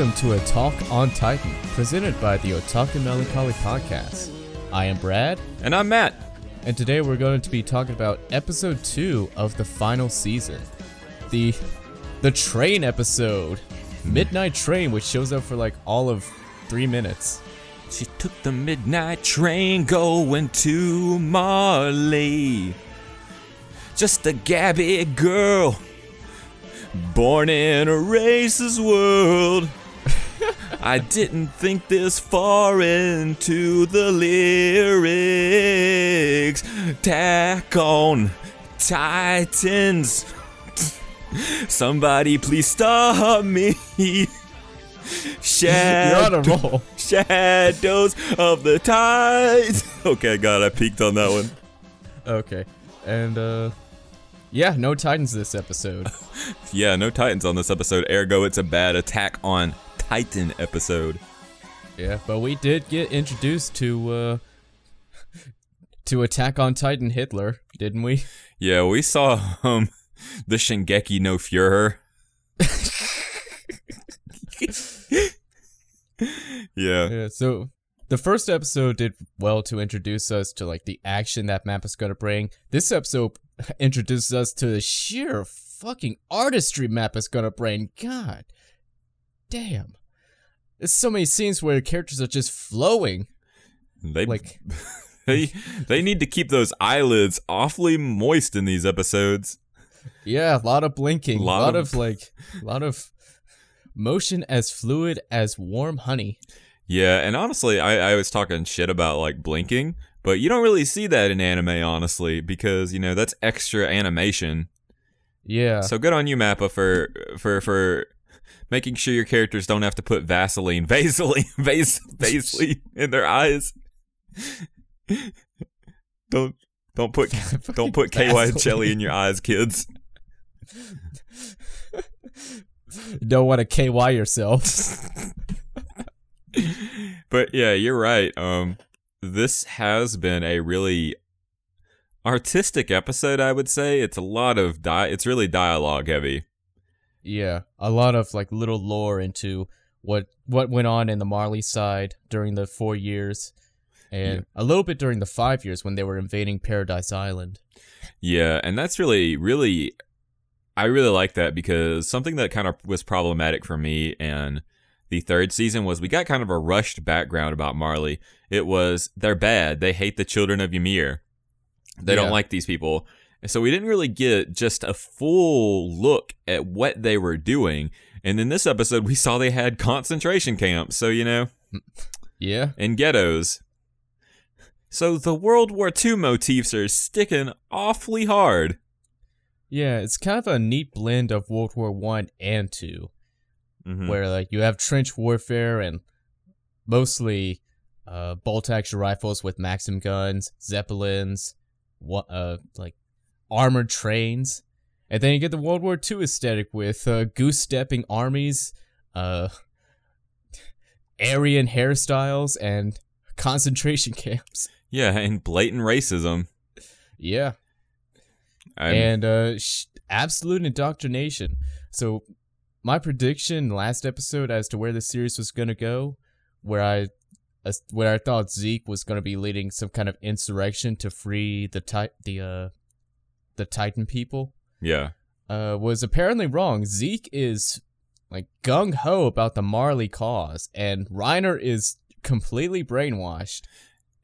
Welcome to a Talk on Titan, presented by the Otaku Melancholy Podcast. I am Brad, And I'm Matt. and today we're going to be talking about episode two of the final season, the the train episode, hmm. Midnight Train, which shows up for like all of three minutes. She took the midnight train going to Marley. Just a gabby girl, born in a racist world. I didn't think this far into the lyrics. Tack on Titans. Somebody please stop me. Shad- You're on a roll. Shadows of the Tides. Okay, God, I peaked on that one. Okay, and uh, yeah, no Titans this episode. Yeah, no Titans on this episode, ergo, it's a bad attack on Titan episode. Yeah, but we did get introduced to uh to Attack on Titan Hitler, didn't we? Yeah, we saw um the Shingeki no Fuhrer. yeah. Yeah, so the first episode did well to introduce us to like the action that Mappa is gonna bring. This episode introduces us to the sheer fucking artistry Mappa is gonna bring. God damn. There's so many scenes where characters are just flowing. They Like they they need to keep those eyelids awfully moist in these episodes. Yeah, a lot of blinking, a Lot lot, of- of, like, a lot of motion as fluid as warm honey. Yeah, and honestly, I, I was talking shit about like blinking, but you don't really see that in anime, honestly, because you know that's extra animation. Yeah, So good on you, Mappa, for for for making sure your characters don't have to put Vaseline, Vaseline, Vas- Vaseline in their eyes. don't don't put don't put KY. Jelly in your eyes, kids. don't want to KY yourself. But yeah, you're right. Um, this has been a really artistic episode. I would say it's a lot of di- It's really dialogue heavy. Yeah, a lot of like little lore into what what went on in the Marley side during the four years, and Yeah. a little bit during the five years when they were invading Paradise Island. Yeah, and that's really, really, I really like that because something that kind of was problematic for me and the third season was we got kind of a rushed background about Marley. It was they're bad. They hate the children of Ymir. They don't like these people. And so we didn't really get just a full look at what they were doing. And in this episode, we saw they had concentration camps. So, you know, Yeah, and ghettos. So the World War II motifs are sticking awfully hard. yeah, it's kind of a neat blend of World War One and Two. Mhm. where like you have trench warfare and mostly uh, bolt action rifles with Maxim guns, zeppelins, what uh like armored trains, and then you get the World War II aesthetic with uh, goose stepping armies, uh, Aryan hairstyles, and concentration camps. Yeah, and blatant racism. Yeah, I'm- and uh, sh- absolute indoctrination. So, my prediction last episode as to where the series was gonna go, where I, where I thought Zeke was gonna be leading some kind of insurrection to free the ti- the uh, the Titan people, yeah. uh, was apparently wrong. Zeke is like gung ho about the Marley cause, and Reiner is completely brainwashed.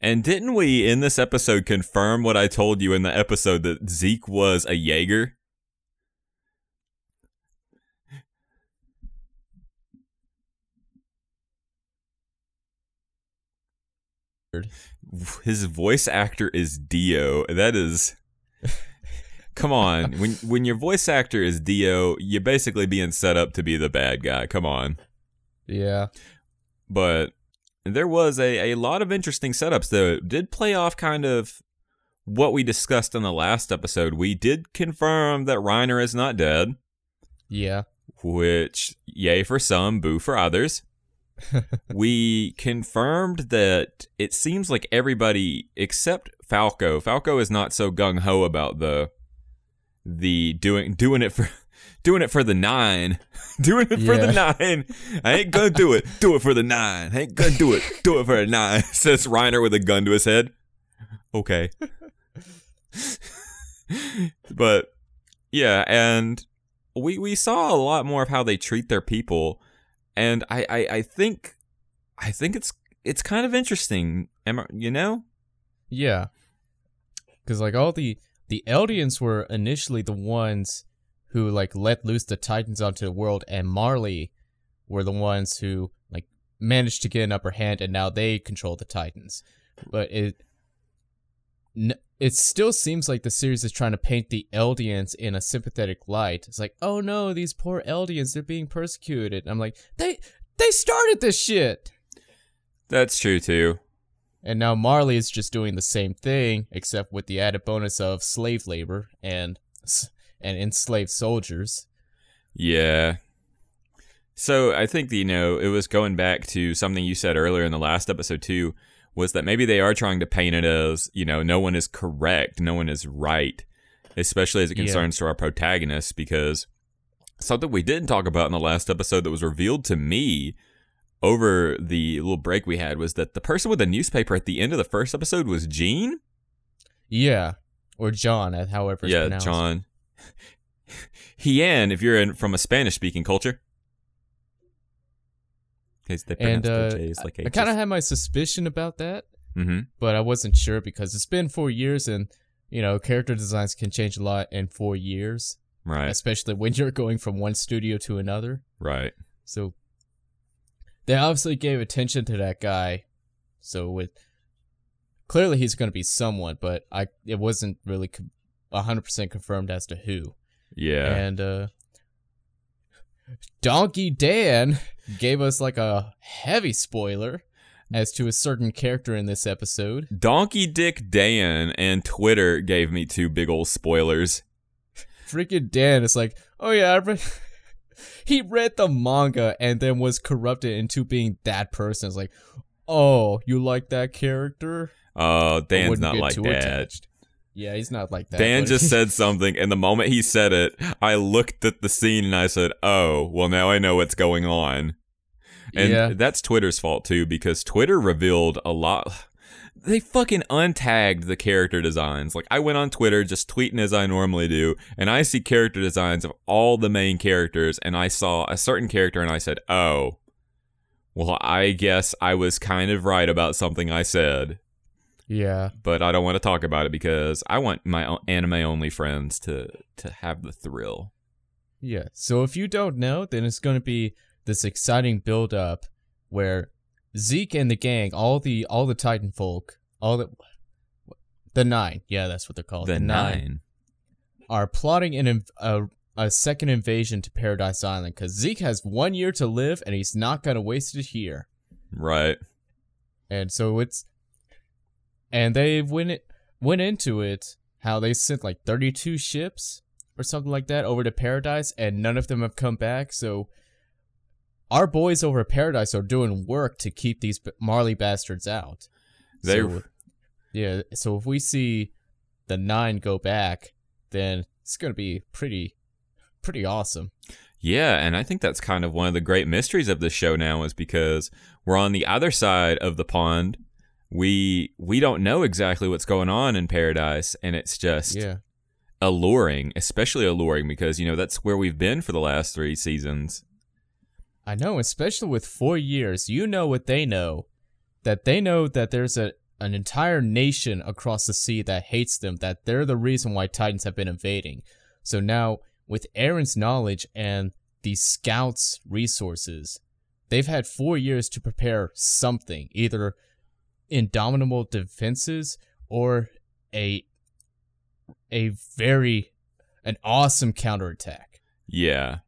And didn't we in this episode confirm what I told you in the episode that Zeke was a Jaeger? His voice actor is Dio. That is Come on. When when your voice actor is Dio, you're basically being set up to be the bad guy. Come on. Yeah, but there was a, a lot of interesting setups that did play off kind of what we discussed in the last episode. We did confirm that Reiner is not dead, yeah, which yay for some, boo for others. we confirmed that it seems like everybody except Falco. Falco is not so gung ho about the the doing doing it for Doing it for the nine. Doing it for the nine. I ain't gonna do it. Do it for the nine. I ain't gonna do it. Do it for the nine. Says Reiner with a gun to his head. Okay. but yeah, and we we saw a lot more of how they treat their people, and I I, I think I think it's it's kind of interesting. Am I, you know? Yeah, because like all the the Eldians were initially the ones who like let loose the Titans onto the world, and Marley were the ones who like managed to get an upper hand, and now they control the Titans. But it it still seems like the series is trying to paint the Eldians in a sympathetic light. It's like, oh no, these poor Eldians, they're being persecuted. I'm like, they they started this shit. That's true too. And now Marley is just doing the same thing, except with the added bonus of slave labor and and enslaved soldiers. Yeah. So I think you know it was going back to something you said earlier in the last episode too, was that maybe they are trying to paint it as you know no one is correct, no one is right, especially as it concerns yeah. to our protagonists because something we didn't talk about in the last episode that was revealed to me over the little break we had was that the person with the newspaper at the end of the first episode was Jean. Yeah, or John, however. yeah, pronounced. John. Hien, if you're in from a Spanish-speaking culture. Because they and uh, J's like I, I kind of had my suspicion about that, mm-hmm. but I wasn't sure because it's been four years, and you know, character designs can change a lot in four years, right? Especially when you're going from one studio to another, right? So they obviously gave attention to that guy. So with clearly he's going to be someone, but I it wasn't really hundred percent confirmed as to who. Yeah, and uh, Donkey Dan gave us like a heavy spoiler as to a certain character in this episode. Donkey Dick Dan and Twitter gave me two big old spoilers. Freaking Dan is like, oh yeah, I read he read the manga and then was corrupted into being that person. It's like, oh, you like that character? Oh, uh, Dan's not like that. Attached. Yeah, he's not like that. Dan just said something, and the moment he said it, I looked at the scene and I said, "Oh, well, now I know what's going on." And yeah. that's Twitter's fault too, because Twitter revealed a lot. They fucking untagged the character designs. Like I went on Twitter just tweeting as I normally do, and I see character designs of all the main characters, and I saw a certain character, and I said, "Oh, well, I guess I was kind of right about something I said." Yeah. But I don't want to talk about it because I want my anime only friends to to have the thrill. Yeah. So if you don't know, then it's going to be this exciting build up where Zeke and the gang, all the all the Titan folk, all the the nine, yeah, that's what they're called. The, the nine, nine, are plotting an a a second invasion to Paradise Island because Zeke has one year to live and he's not gonna waste it here. Right. And so it's and they went it, went into it how they sent like 32 ships or something like that over to Paradise, and none of them have come back. So our boys over at Paradise are doing work to keep these Marley bastards out. They, so, yeah. So if we see the nine go back, then it's gonna be pretty, pretty awesome. Yeah, and I think that's kind of one of the great mysteries of the show now is because we're on the other side of the pond we we don't know exactly what's going on in paradise and it's just yeah. alluring especially alluring because you know that's where we've been for the last three seasons i know especially with four years you know what they know that they know that there's a an entire nation across the sea that hates them that they're the reason why titans have been invading so now with Eren's knowledge and the scouts resources they've had four years to prepare something either indomitable defenses or a a very an awesome counterattack. Yeah.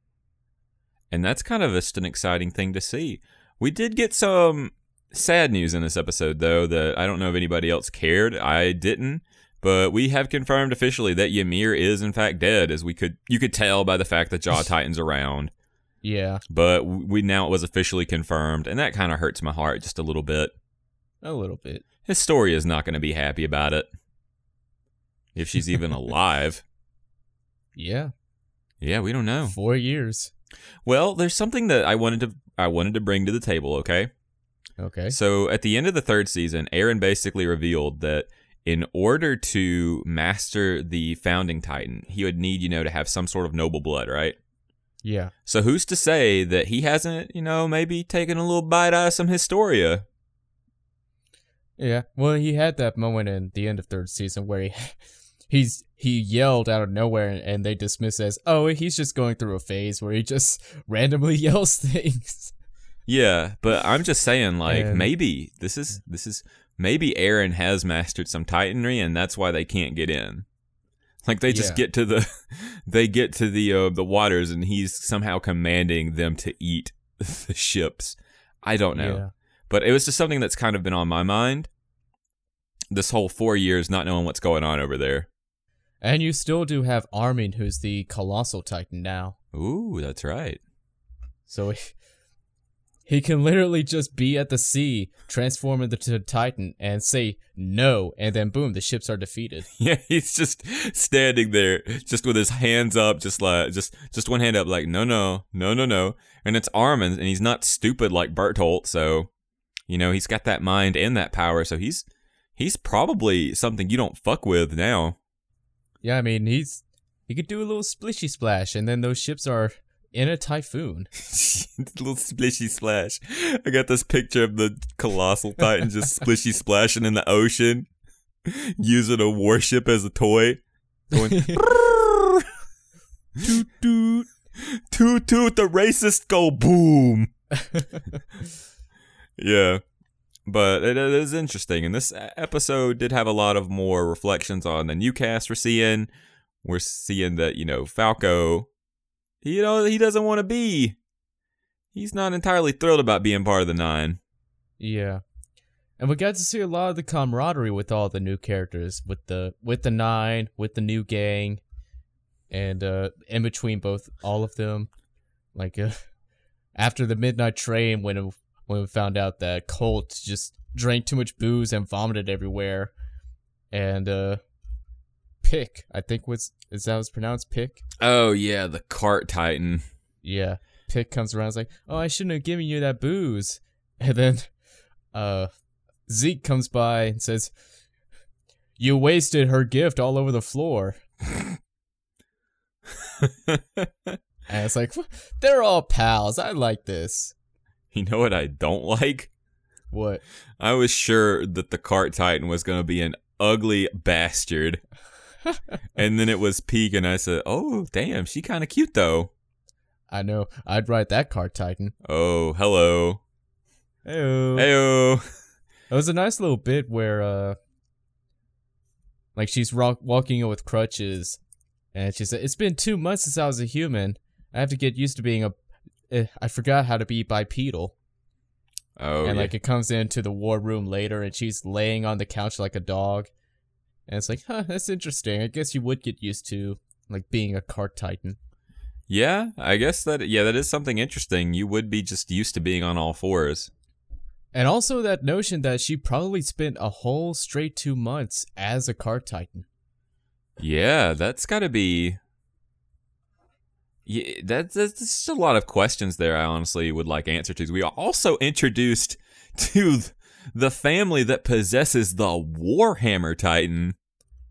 And that's kind of just an exciting thing to see. We did get some sad news in this episode though that I don't know if anybody else cared. I didn't. But we have confirmed officially that Ymir is in fact dead, as we could you could tell by the fact that Jaw Titan's around. Yeah. But we now it was officially confirmed, and that kind of hurts my heart just a little bit. A little bit. Historia is not going to be happy about it. If she's even alive. Yeah. Yeah, we don't know. Four years. Well, there's something that I wanted to I wanted to bring to the table, okay? Okay. So at the end of the third season, Eren basically revealed that in order to master the founding titan, he would need, you know, to have some sort of noble blood, right? Yeah. So who's to say that he hasn't, you know, maybe taken a little bite out of some Historia? Yeah. Well, he had that moment in the end of third season where he he's he yelled out of nowhere and, they dismiss as, "Oh, he's just going through a phase where he just randomly yells things." Yeah, but I'm just saying, like And- maybe this is this is maybe Eren has mastered some titanry, and that's why they can't get in. Like they just Yeah. get to the they get to the uh, the waters, and he's somehow commanding them to eat the ships. I don't know, Yeah. but it was just something that's kind of been on my mind. This whole four years not knowing what's going on over there. And you still do have Armin, who's the colossal titan now. Ooh, that's right. So he, he can literally just be at the sea, transform into a titan, and say no, and then boom, the ships are defeated. Yeah, he's just standing there, just with his hands up, just like just just one hand up, like no, no, no, no, no. And it's Armin, and he's not stupid like Bertolt, so you know he's got that mind and that power. So he's he's probably something you don't fuck with now. Yeah, I mean he's he could do a little splishy splash, and then those ships are in a typhoon. little splishy splash. I got this picture of the colossal titan just splishy splashing in the ocean, using a warship as a toy, going. toot toot toot toot the racist go boom yeah but it, is interesting and this episode did have a lot of more reflections on the new cast we're seeing we're seeing that you know falco you know he doesn't want to be he's not entirely thrilled about being part of the nine Yeah. And we got to see a lot of the camaraderie with all the new characters, with the with the nine, with the new gang, and uh in between both all of them. Like uh, after the midnight train when when we found out that Colt just drank too much booze and vomited everywhere. And uh Pick, I think was is that was pronounced Pick? oh yeah the cart titan Yeah. Pick comes around, is like, "Oh, I shouldn't have given you that booze." And then, uh, Zeke comes by and says, "You wasted her gift all over the floor." And it's like, they're all pals. I like this. You know what i don't like What? I was sure that the cart titan was going to be an ugly bastard. and then it was Pieck, and I said, Oh, damn, she kind of cute though. I know. I'd ride that cart Titan. Oh, hello. Heyo. Heyo. It was a nice little bit where, uh, like she's rock- walking with crutches, and she said, "It's been two months since I was a human. I have to get used to being a. eh, I forgot how to be bipedal." Oh, and yeah. like it comes into the war room later, and she's laying on the couch like a dog, and it's like, huh, that's interesting. I guess you would get used to like being a cart titan. yeah, I guess that, yeah, that is something interesting. You would be just used to being on all fours. And also that notion that she probably spent a whole straight two months as a cart titan. Yeah, that's got to be. Yeah, that's, that's just a lot of questions there. I honestly would like answer to. We are also introduced to the family that possesses the Warhammer Titan.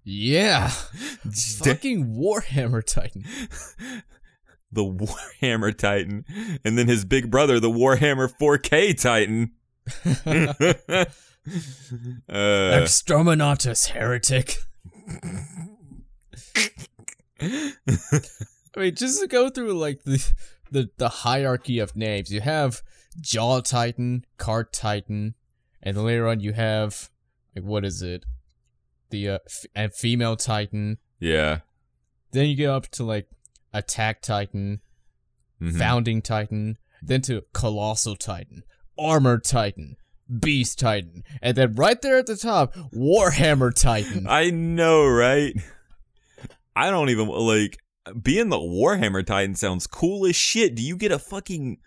Yeah. Fucking Warhammer Titan. the Warhammer Titan, and then his big brother, the Warhammer 4K Titan. uh, Exterminatus heretic. I mean, just to go through like the the the hierarchy of names, you have Jaw Titan, Cart Titan, and then later on you have like what is it? The uh, f- and female Titan. yeah. Then you get up to like Attack Titan, Mhm. Founding Titan, then to Colossal Titan, Armor Titan, Beast Titan, and then right there at the top, Warhammer Titan. I know, right? I don't even like being the Warhammer Titan sounds cool as shit. Do you get a fucking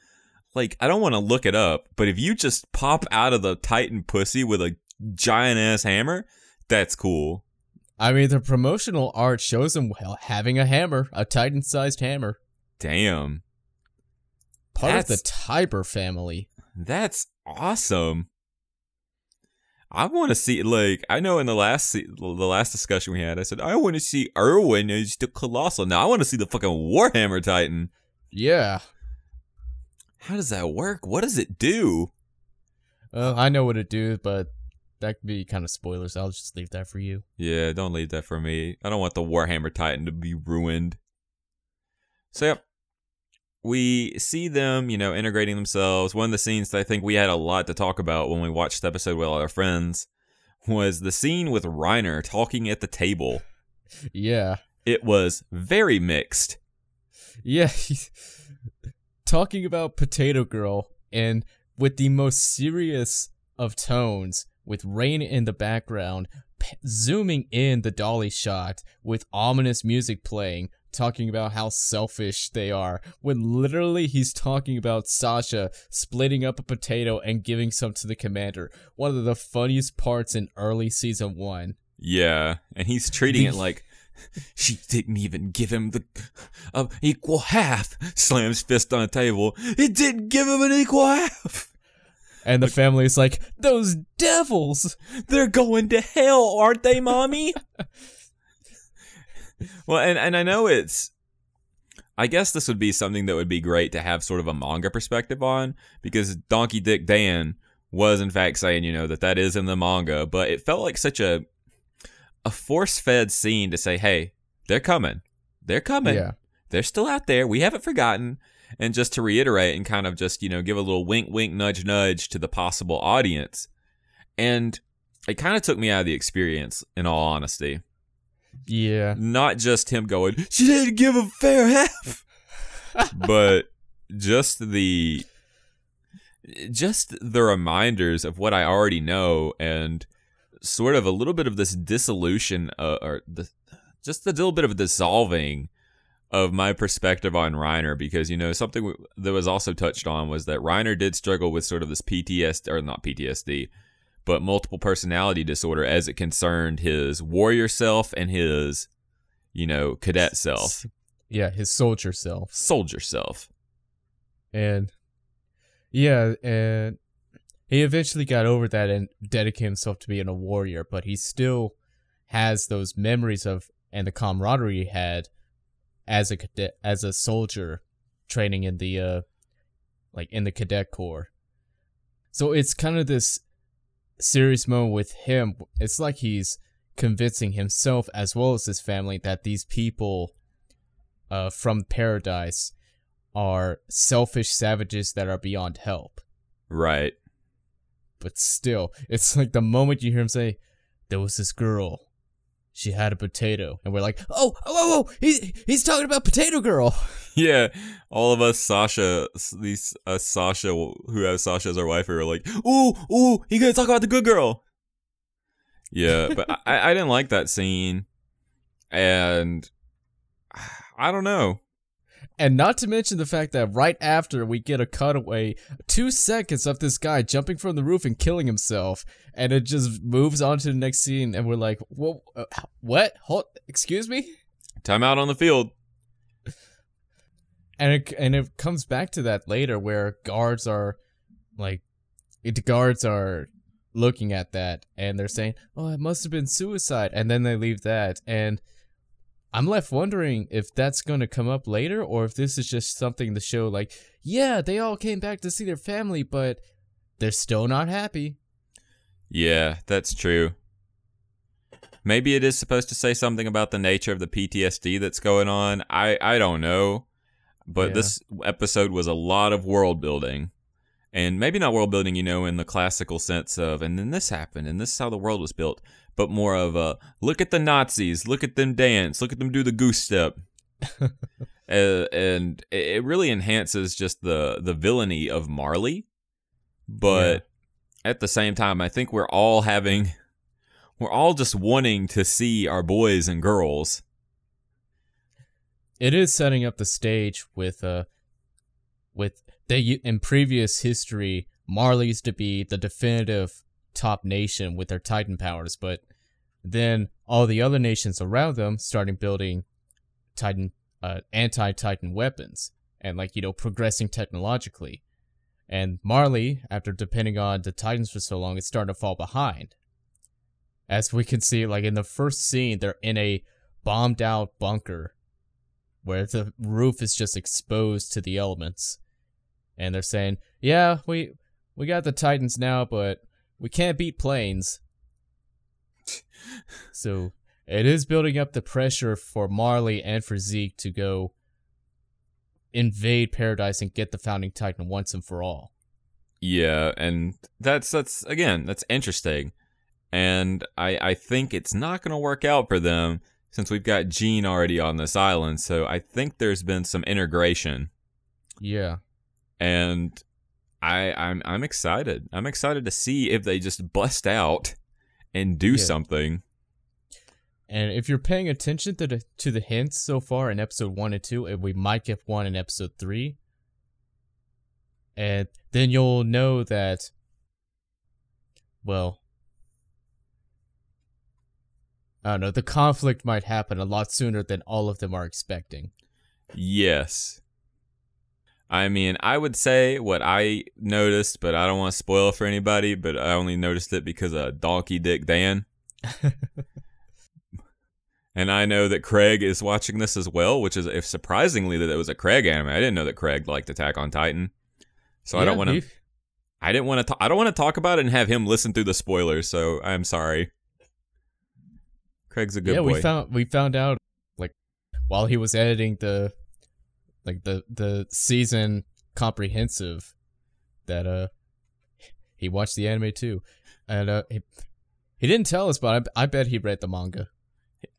like I don't want to look it up, but if you just pop out of the Titan pussy with a giant ass hammer, that's cool. I mean, the promotional art shows him well, having a hammer, a Titan-sized hammer, Damn. part of the Tybur family. That's awesome. I want to see like I know in the last the last discussion we had, I said I want to see Erwin as the colossal. Now I want to see the fucking Warhammer Titan. Yeah, How does that work? What does it do? uh, I know what it do, but that could be kind of spoilers. I'll just leave that for you. Yeah, don't leave that for me. I don't want the Warhammer Titan to be ruined. So yep. We see them, you know, integrating themselves. One of the scenes that I think we had a lot to talk about when we watched the episode with all our friends was the scene with Reiner talking at the table. Yeah, It was very mixed. yeah. talking about Potato Girl and with the most serious of tones, with rain in the background, p- zooming in the dolly shot with ominous music playing, talking about how selfish they are. When literally he's talking about Sasha splitting up a potato and giving some to the commander. One of the funniest parts in early season one. Yeah, and he's treating it like she didn't even give him the uh, equal half. Slams fist on the table. It didn't give him an equal half. And the family is like, those devils! They're going to hell, aren't they, mommy? well, and and I know it's. I guess this would be something that would be great to have sort of a manga perspective on because Donkey Dick Dan was in fact saying, you know, that that is in the manga, but it felt like such a a force-fed scene to say, "Hey, they're coming. They're coming. Yeah. They're still out there. We haven't forgotten." And just to reiterate and kind of just, you know, give a little wink wink nudge nudge to the possible audience. And it kind of took me out of the experience in all honesty. Yeah. Not just him going, "She didn't give a fair half." but just the just the reminders of what I already know and sort of a little bit of this dissolution uh, or the just a little bit of a dissolving of my perspective on Reiner because you know something that was also touched on was that Reiner did struggle with sort of this PTSD or not PTSD but multiple personality disorder as it concerned his warrior self and his you know cadet self Yeah, his soldier self. soldier self And yeah, and he eventually got over that and dedicated himself to being a warrior, but he still has those memories of and the camaraderie he had as a cadet as a soldier training in the uh like in the cadet corps. So it's kind of this serious moment with him. It's like he's convincing himself as well as his family that these people uh from paradise are selfish savages that are beyond help. right But still, it's like the moment you hear him say, There was this girl. She had a potato. And we're like, Oh, oh, oh, oh he, he's talking about Potato Girl. yeah all of us sasha these us sasha who have sasha as our wife are like ooh ooh he gonna talk about the good girl yeah but I, I didn't like that scene and i don't know And not to mention the fact that right after we get a cutaway, two seconds of this guy jumping from the roof and killing himself, and it just moves on to the next scene, and we're like, "Whoa, uh, what? Hold, excuse me." time out on the field and it and it comes back to that later where guards are like the guards are looking at that and they're saying oh it must have been suicide and then they leave that and i'm left wondering if that's going to come up later or if this is just something to show like yeah they all came back to see their family but they're still not happy Yeah, that's true. Maybe it is supposed to say something about the nature of the PTSD that's going on. I I don't know. But Yeah. this episode was a lot of world building. And maybe not world building, you know, in the classical sense of and then this happened and this is how the world was built, but more of a look at the Nazis, look at them dance, look at them do the goose step. uh, and it really enhances just the the villainy of Marley. But at the same time, I think we're all having, we're all just wanting to see our boys and girls. it is setting up the stage with uh with they in previous history marley used to be the definitive top nation with their titan powers but Then all the other nations around them starting building Titan uh, anti-Titan weapons and like you know progressing technologically. And Marley, after depending on the Titans for so long, is starting to fall behind. As we can see, like in the first scene, they're in a bombed out bunker where the roof is just exposed to the elements. And they're saying, Yeah, we we got the Titans now, but we can't beat planes. So it is building up the pressure for Marley and for Zeke to go invade paradise and get the founding titan once and for all. Yeah, and that's that's again, that's interesting. And I I think it's not going to work out for them since we've got Jean already on this island. So I think there's been some integration. Yeah. And I I'm I'm excited. I'm excited to see if they just bust out and do yeah. something. And if you're paying attention to the to the hints so far in episode one and two, and we might get one in episode three, and then you'll know that. Well, I don't know. The conflict might happen a lot sooner than all of them are expecting. Yes. I mean, I would say what I noticed, but I don't want to spoil for anybody, but I only noticed it because of Donkey Dick Dan. And I know that Craig is watching this as well, which is if surprisingly that it was a Craig anime. I didn't know that Craig liked Attack on Titan. So yeah, I don't want to I didn't want to I don't want to talk about it and have him listen through the spoilers, so I'm sorry. Craig's a good yeah, boy. we found we found out like while he was editing the like the the season comprehensive that uh he watched the anime too. And uh he, he didn't tell us, but I, I bet he read the manga.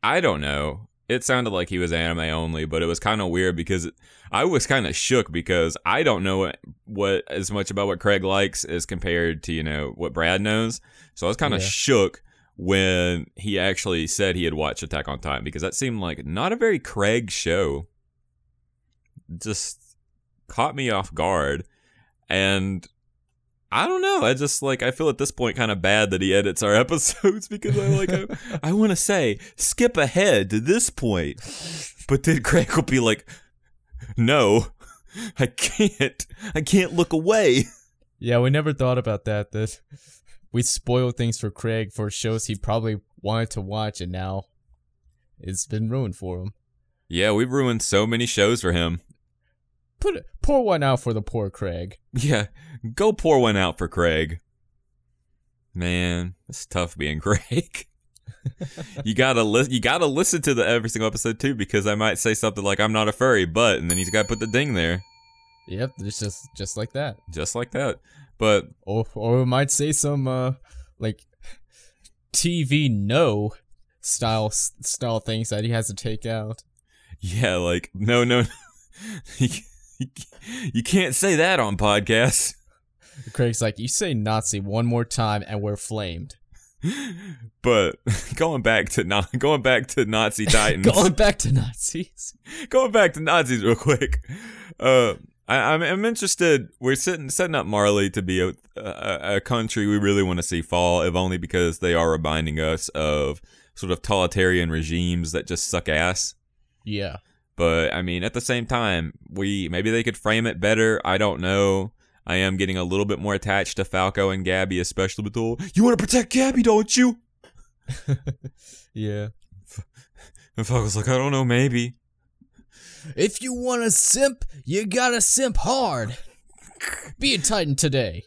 I don't know. It sounded like he was anime only, but it was kind of weird because I was kind of shook because I don't know what, what as much about what Craig likes as compared to you know what Brad knows. So I was kind of yeah. shook when he actually said he had watched Attack on Titan because that seemed like not a very Craig show. Just caught me off guard, and I don't know. I just like I feel at this point kind of bad that he edits our episodes because I like I, I want to say skip ahead to this point, but then Craig will be like, "No, I can't. I can't look away." Yeah, we never thought about that. That we spoil things for Craig for shows he probably wanted to watch, and now it's been ruined for him. Yeah, we've ruined so many shows for him. Put it, pour one out for the poor Craig. Yeah, go pour one out for Craig. Man, it's tough being Craig. you gotta li- you gotta listen to the every single episode too because I might say something like I'm not a furry, but and then he's got to put the ding there. Yep, it's just just like that. Just like that. But or or we might say some uh like TV no style style things that he has to take out. Yeah, like no no no you can't say that on podcasts. Craig's like, you say Nazi one more time and we're flamed. But going back to not going back to Nazi Titans. going back to Nazis. Going back to Nazis real quick. Uh, I, am I'm, I'm interested. We're setting setting up Marley to be a, a, a country we really want to see fall, if only because they are reminding us of sort of totalitarian regimes that just suck ass. Yeah. But I mean, at the same time, we maybe they could frame it better. I don't know. I am getting a little bit more attached to Falco and Gabi, especially with the you want to protect Gabi, don't you? yeah. And Falco's like, I don't know, maybe. If you want to simp, you gotta simp hard. Be a Titan today.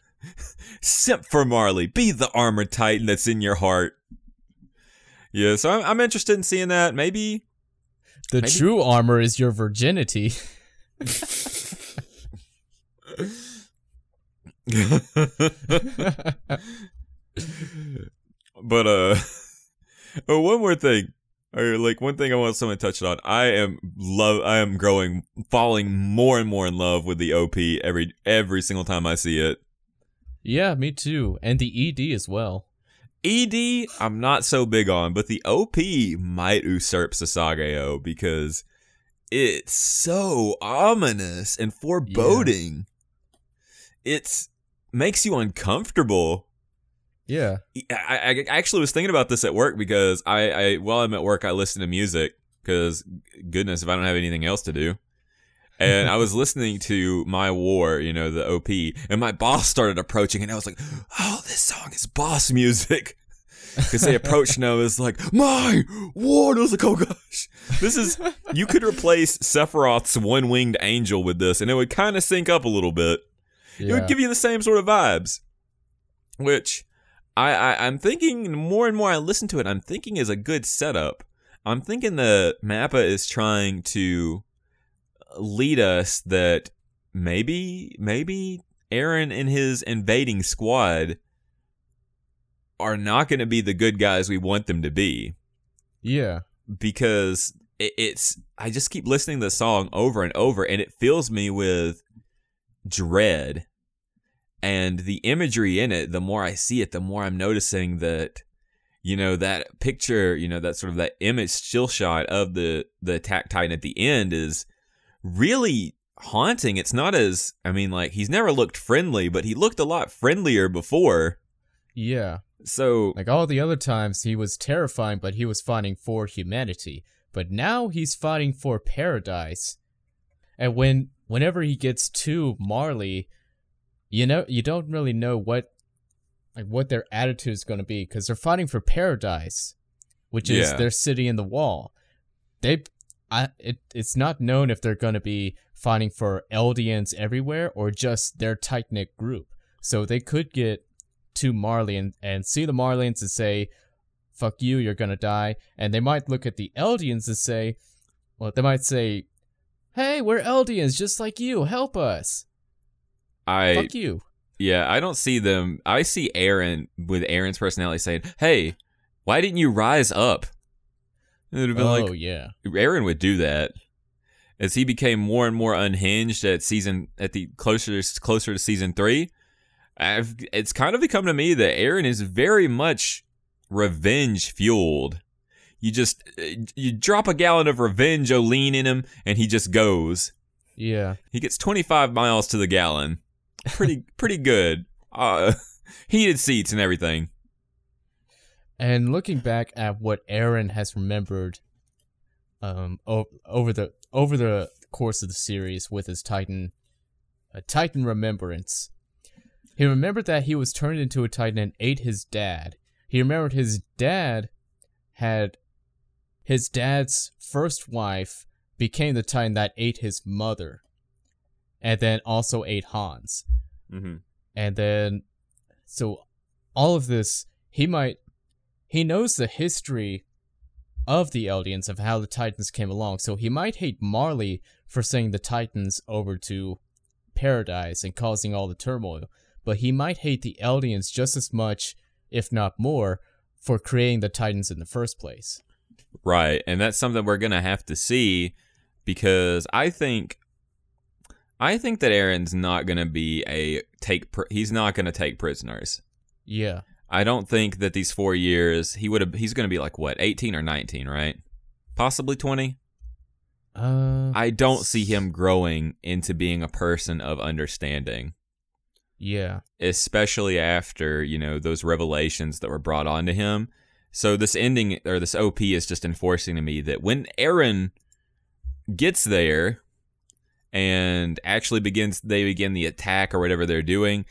Simp for Marley. Be the armored Titan that's in your heart. Yeah, so I'm, I'm interested in seeing that. Maybe the Maybe. true armor is your virginity. but uh oh, one more thing. Or like one thing I want someone to touch on. I am love I am growing falling more and more in love with the OP every every single time I see it. Yeah, me too. And the ED as well. ED, I'm not so big on, but the OP might usurp Sasageyo because it's so ominous and foreboding. Yeah. It's makes you uncomfortable. Yeah. I, I actually was thinking about this at work because I, I while I'm at work I listen to music because goodness if I don't have anything else to do. And I was listening to My War, you know, the OP, and my boss started approaching, and I was like, "Oh, this song is boss music." Because they approached and I was like, "My War," and I was like, "Oh gosh, this is." You could replace Sephiroth's one-winged angel with this, and it would kind of sync up a little bit. yeah. It would give you the same sort of vibes, which I, I I'm thinking more and more I listen to it. I'm thinking is a good setup. I'm thinking that Mappa is trying to lead us that maybe maybe Eren and his invading squad are not going to be the good guys we want them to be yeah. because it, it's I just keep listening to the song over and over and it fills me with dread and the imagery in it the more I see it the more I'm noticing that you know that picture you know that sort of that image still shot of the the attack titan at the end is really haunting it's not as I mean like he's never looked friendly but he looked a lot friendlier before Yeah. so Like all the other times, he was terrifying, but he was fighting for humanity. But now he's fighting for paradise. And when whenever he gets to Marley, you know you don't really know what like what their attitude is going to be because they're fighting for paradise, which is Yeah. their city in the wall. They, I, it, it's not known if they're going to be fighting for Eldians everywhere or just their tight knit group. So they could get to Marley and, and see the Marleyans and say, fuck you, you're gonna die. And they might look at the Eldians and say, well, they might say, hey, we're Eldians just like you, help us. I fuck you. Yeah, I don't see them. I see Eren with Eren's personality saying, "Hey, why didn't you rise up?" It would have been oh, like yeah. Eren would do that. As he became more and more unhinged at season at the closer closer to season three, I've it's kind of become to me that Eren is very much revenge fueled. You just you drop a gallon of revenge Olean in him, and he just goes. Yeah. He gets 25 miles to the gallon. Pretty pretty good. Uh, heated seats and everything. And looking back at what Eren has remembered um o- over the over the course of the series with his Titan a Titan remembrance. He remembered that he was turned into a Titan and ate his dad. He remembered his dad had his dad's first wife became the Titan that ate his mother. And then also ate Hans. Mm-hmm. And then, so all of this, he might, he knows the history of the Eldians, of how the Titans came along. So he might hate Marley for sending the Titans over to paradise and causing all the turmoil. But he might hate the Eldians just as much, if not more, for creating the Titans in the first place. Right, and that's something we're gonna have to see because I think, I think that Eren's not gonna be a take. Pr- he's not gonna take prisoners. Yeah. I don't think that these four years he would have. He's gonna be like what, eighteen or nineteen, right? Possibly twenty. Uh, I don't see him growing into being a person of understanding. yeah. especially after you know those revelations that were brought onto him. So this ending or this OP is just enforcing to me that when Eren gets there and actually begins, they begin the attack or whatever they're doing,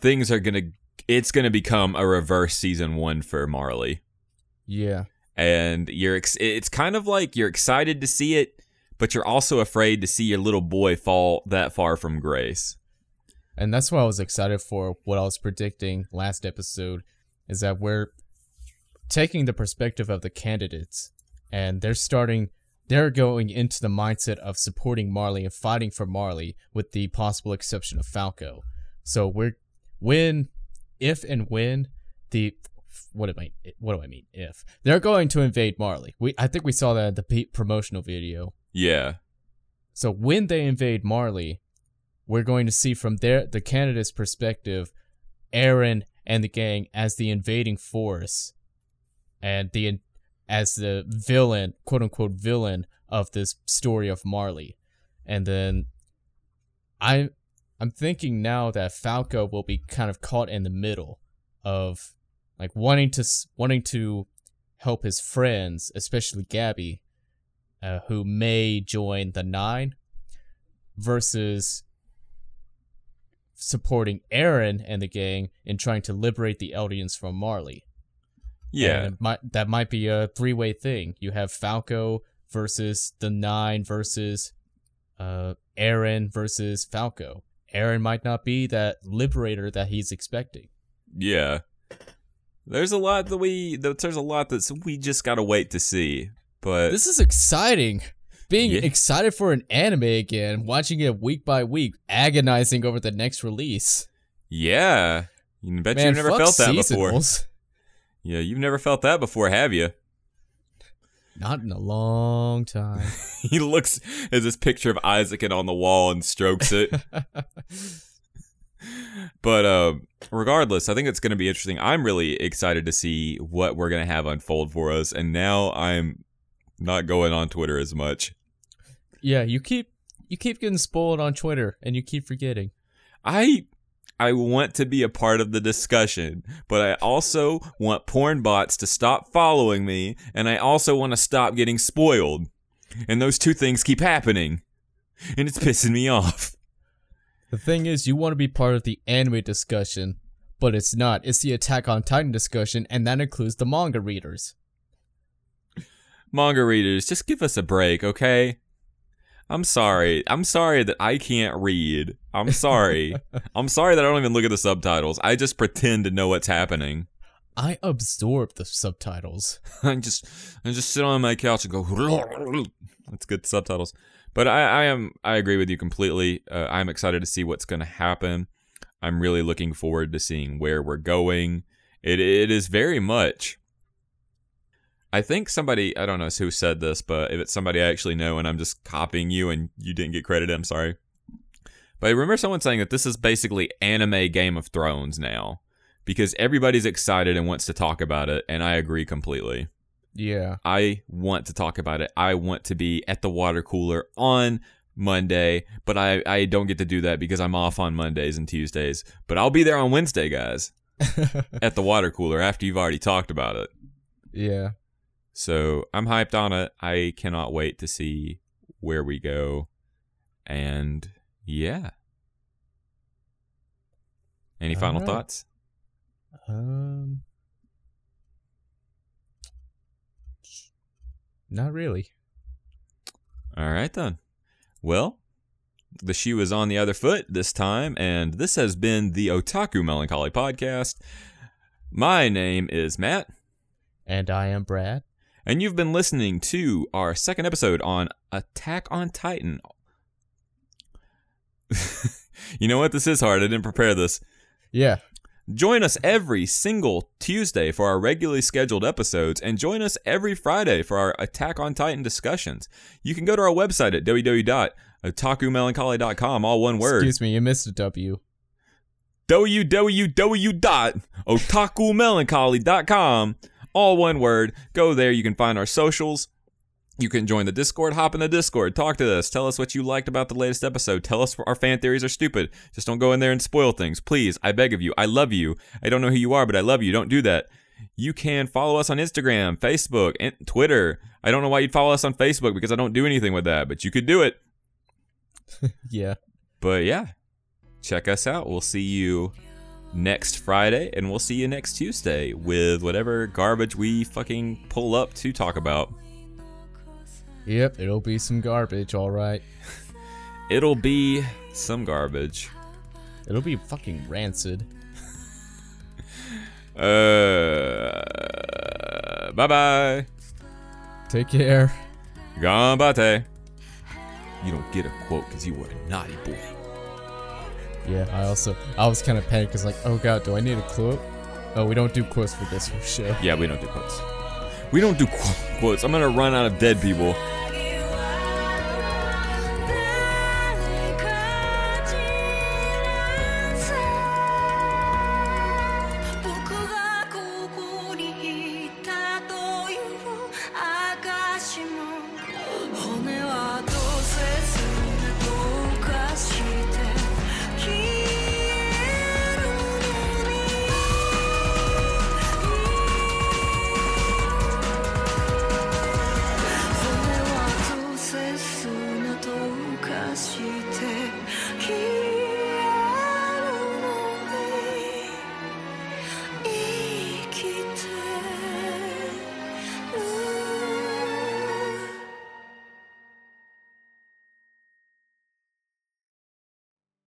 things are gonna. It's gonna become a reverse season one for Marley, Yeah. and you're. Ex- it's kind of like you're excited to see it, but you're also afraid to see your little boy fall that far from grace. And that's what I was excited for. What I was predicting last episode is that we're taking the perspective of the candidates and they're starting, they're going into the mindset of supporting Marley and fighting for Marley with the possible exception of Falco. So we're, when, if and when the, what do I mean? What do I mean? If they're going to invade Marley, we I think we saw that in the promotional video. Yeah, So when they invade Marley, we're going to see from their the candidate's perspective, Eren and the gang as the invading force, and the as the villain, quote unquote villain of this story of Marley, and then I I'm thinking now that Falco will be kind of caught in the middle of like wanting to wanting to help his friends, especially Gabi, uh, who may join the Nine, versus supporting Eren and the gang in trying to liberate the Eldians from Marley. Yeah. Might, that might be a three way thing. You have Falco versus the Nine versus uh, Eren versus Falco. Eren might not be that liberator that he's expecting. Yeah. There's a lot that we there's a lot that we just gotta wait to see. But This is exciting. Being Yeah. excited for an anime again, watching it week by week, agonizing over the next release. yeah, you bet Man, you've never felt that before. Yeah, you've never felt that before, have you? Not in a long time. he looks at this picture of Isayama on the wall and strokes it. but uh, regardless, I think it's going to be interesting. I'm really excited to see what we're going to have unfold for us. And now I'm not going on Twitter as much. yeah, you keep you keep getting spoiled on Twitter, and you keep forgetting. I I want to be a part of the discussion, but I also want porn bots to stop following me, and I also want to stop getting spoiled. And those two things keep happening. And it's pissing me off. The thing is, you want to be part of the anime discussion, but it's not. It's the Attack on Titan discussion, and that includes the manga readers. Manga readers, just give us a break, okay? I'm sorry. I'm sorry that I can't read. I'm sorry. I'm sorry that I don't even look at the subtitles. I just pretend to know what's happening. I absorb the subtitles. I just I just sit on my couch and go. That's good subtitles. But I, I am I agree with you completely. Uh, I'm excited to see what's going to happen. I'm really looking forward to seeing where we're going. It it is very much. I think somebody I don't know who said this, but if it's somebody I actually know and I'm just copying you and you didn't get credit, I'm sorry. But I remember someone saying that this is basically anime Game of Thrones now because everybody's excited and wants to talk about it, and I agree completely. Yeah. I want to talk about it. I want to be at the water cooler on Monday, but I, I don't get to do that because I'm off on Mondays and Tuesdays. But I'll be there on Wednesday, guys, at the water cooler after you've already talked about it. yeah. So I'm hyped on it. I cannot wait to see where we go. And yeah. Any final Alright. thoughts? Um. Not really. All right, then. Well, the shoe is on the other foot this time, and this has been the Otaku Melancholy Podcast. My name is Matt, And I am Brad. and you've been listening to our second episode on Attack on Titan. you know what? This is hard. I didn't prepare this. Yeah. Join us every single Tuesday for our regularly scheduled episodes, and join us every Friday for our Attack on Titan discussions. You can go to our website at www.otakumelancholy.com, all one word. Excuse me, you missed a W. www.otakumelancholy.com, all one word. Go there. You can find our socials. You can join the Discord, hop in the Discord, talk to us, tell us what you liked about the latest episode, tell us our fan theories are stupid. Just don't go in there and spoil things. Please, I beg of you. I love you. I don't know who you are, but I love you. Don't do that. You can follow us on Instagram, Facebook, and Twitter. I don't know why you'd follow us on Facebook because I don't do anything with that, but you could do it. Yeah. But yeah, check us out. We'll see you next Friday, and we'll see you next Tuesday with whatever garbage we fucking pull up to talk about. Yep, it'll be some garbage, alright. It'll be some garbage. It'll be fucking rancid. Uh, bye bye. Take care. Gambate. You don't get a quote because you were a naughty boy. Yeah, I also I was kind of panicked because like, oh god, do I need a quote? Oh, we don't do quotes for this show. Yeah, we don't do quotes. We don't do qu- quotes. I'm gonna run out of dead people.